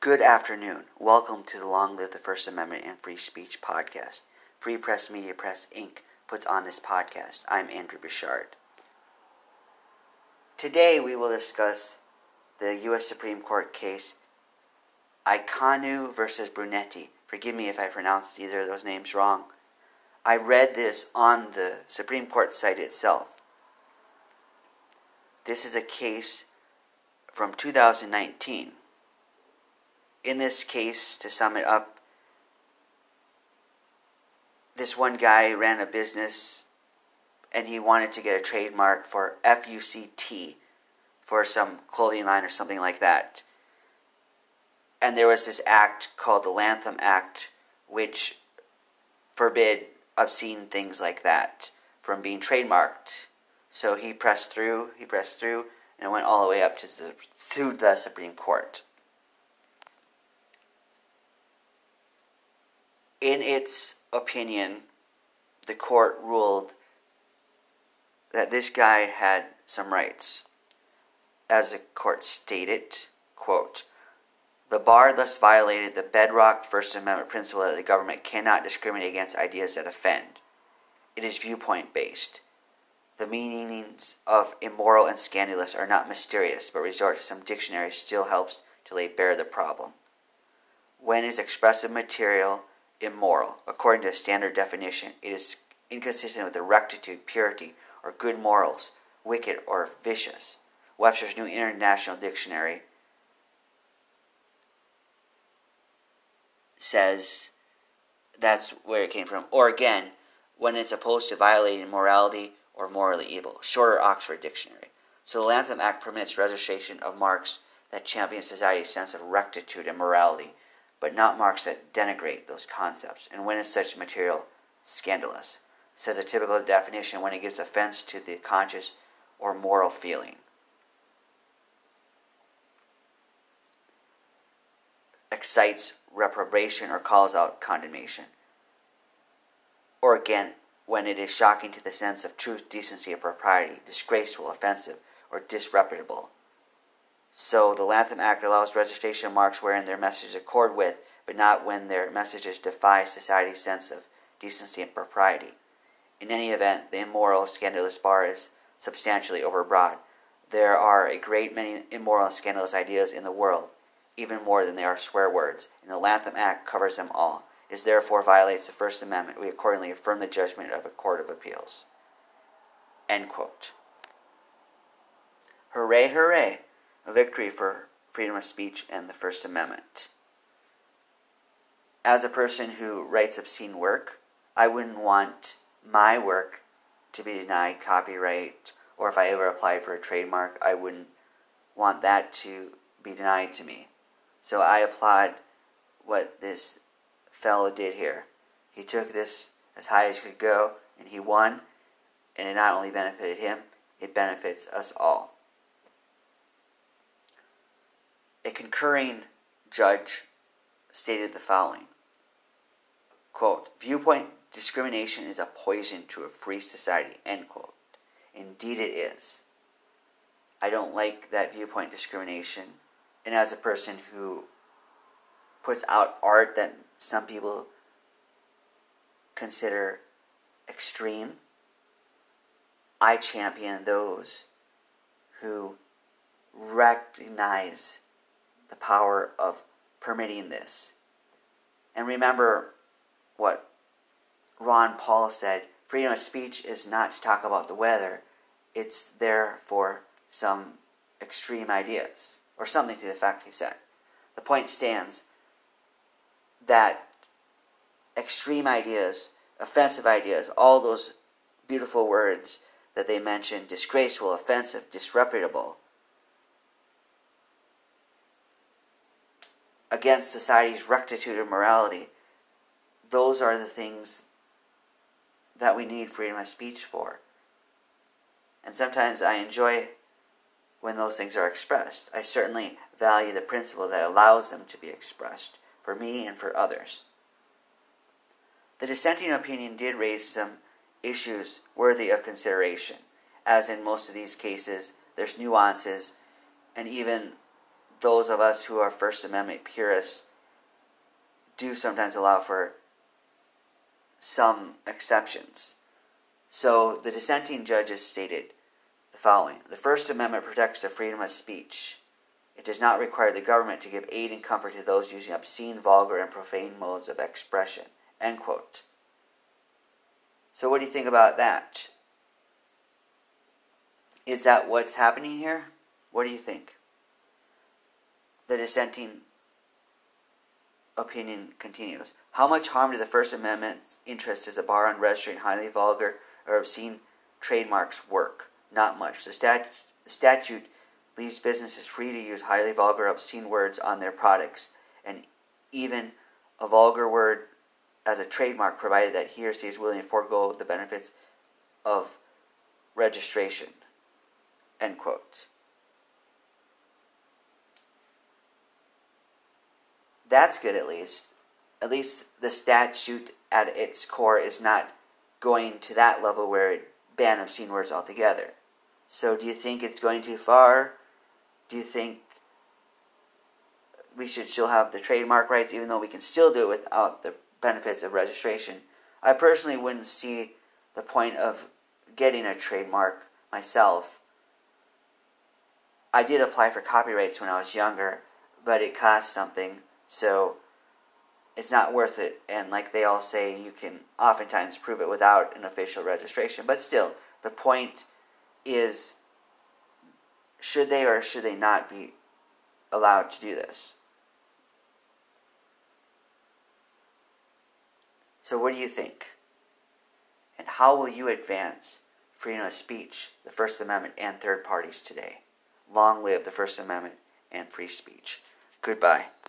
Good afternoon. Welcome to the Long Live the First Amendment and Free Speech podcast. Free Press Media Press Inc. puts on this podcast. I'm Andrew Bouchard. Today we will discuss the U.S. Supreme Court case Iancu versus Brunetti. Forgive me if I pronounced either of those names wrong. I read this on the Supreme Court site itself. This is a case from 2019 in this case, to sum it up, this one guy ran a business and he wanted to get a trademark for FUCT for some clothing line or something like that. And there was this act called the Lanham Act, which forbid obscene things like that from being trademarked. So he pressed through, he pressed through, and it went all the way up to the, to the Supreme Court. In its opinion, the court ruled that this guy had some rights. As the court stated, quote, the bar thus violated the bedrock First Amendment principle that the government cannot discriminate against ideas that offend. It is viewpoint based. The meanings of immoral and scandalous are not mysterious, but resort to some dictionary still helps to lay bare the problem. When is expressive material immoral. According to a standard definition, it is inconsistent with the rectitude, purity, or good morals, wicked or vicious. Webster's New International Dictionary says that's where it came from. Or again, when it's opposed to violating morality or morally evil. Shorter Oxford Dictionary. So the Lanham Act permits registration of marks that champion society's sense of rectitude and morality but not marks that denigrate those concepts. And when is such material scandalous? Says a typical definition when it gives offense to the conscious or moral feeling. Excites reprobation or calls out condemnation. Or again, when it is shocking to the sense of truth, decency, or propriety, disgraceful, offensive, or disreputable. So the Lanham Act allows registration marks wherein their messages accord with, but not when their messages defy society's sense of decency and propriety. In any event, the immoral, scandalous bar is substantially overbroad. There are a great many immoral and scandalous ideas in the world, even more than there are swear words, and the Lanham Act covers them all. It therefore violates the First Amendment. We accordingly affirm the judgment of a court of appeals. End quote. Hooray, hooray! A victory for freedom of speech and the First Amendment. As a person who writes obscene work, I wouldn't want my work to be denied copyright, or if I ever applied for a trademark, I wouldn't want that to be denied to me. So I applaud what this fellow did here. He took this as high as he could go, and he won, and it not only benefited him, it benefits us all. A concurring judge stated the following quote, Viewpoint discrimination is a poison to a free society, end quote. Indeed, it is. I don't like that viewpoint discrimination. And as a person who puts out art that some people consider extreme, I champion those who recognize the power of permitting this. And remember what Ron Paul said freedom of speech is not to talk about the weather, it's there for some extreme ideas, or something to the effect he said. The point stands that extreme ideas, offensive ideas, all those beautiful words that they mentioned disgraceful, offensive, disreputable against society's rectitude and morality, those are the things that we need freedom of speech for. And sometimes I enjoy when those things are expressed. I certainly value the principle that allows them to be expressed for me and for others. The dissenting opinion did raise some issues worthy of consideration. As in most of these cases, there's nuances and even those of us who are First Amendment purists do sometimes allow for some exceptions. So the dissenting judges stated the following The First Amendment protects the freedom of speech. It does not require the government to give aid and comfort to those using obscene, vulgar, and profane modes of expression. End quote. So, what do you think about that? Is that what's happening here? What do you think? The dissenting opinion continues. How much harm to the First Amendment's interest does a bar on registering highly vulgar or obscene trademarks work? Not much. The, the statute leaves businesses free to use highly vulgar, obscene words on their products, and even a vulgar word as a trademark, provided that he or she is willing to forego the benefits of registration. End quote. That's good, at least. At least the statute at its core is not going to that level where it ban obscene words altogether. So, do you think it's going too far? Do you think we should still have the trademark rights, even though we can still do it without the benefits of registration? I personally wouldn't see the point of getting a trademark myself. I did apply for copyrights when I was younger, but it cost something, so it's not worth it. And like they all say, you can oftentimes prove it without an official registration. But still, the point is should they or should they not be allowed to do this? So, what do you think? And how will you advance freedom of speech, the First Amendment, and third parties today? Long live the First Amendment and free speech. Goodbye.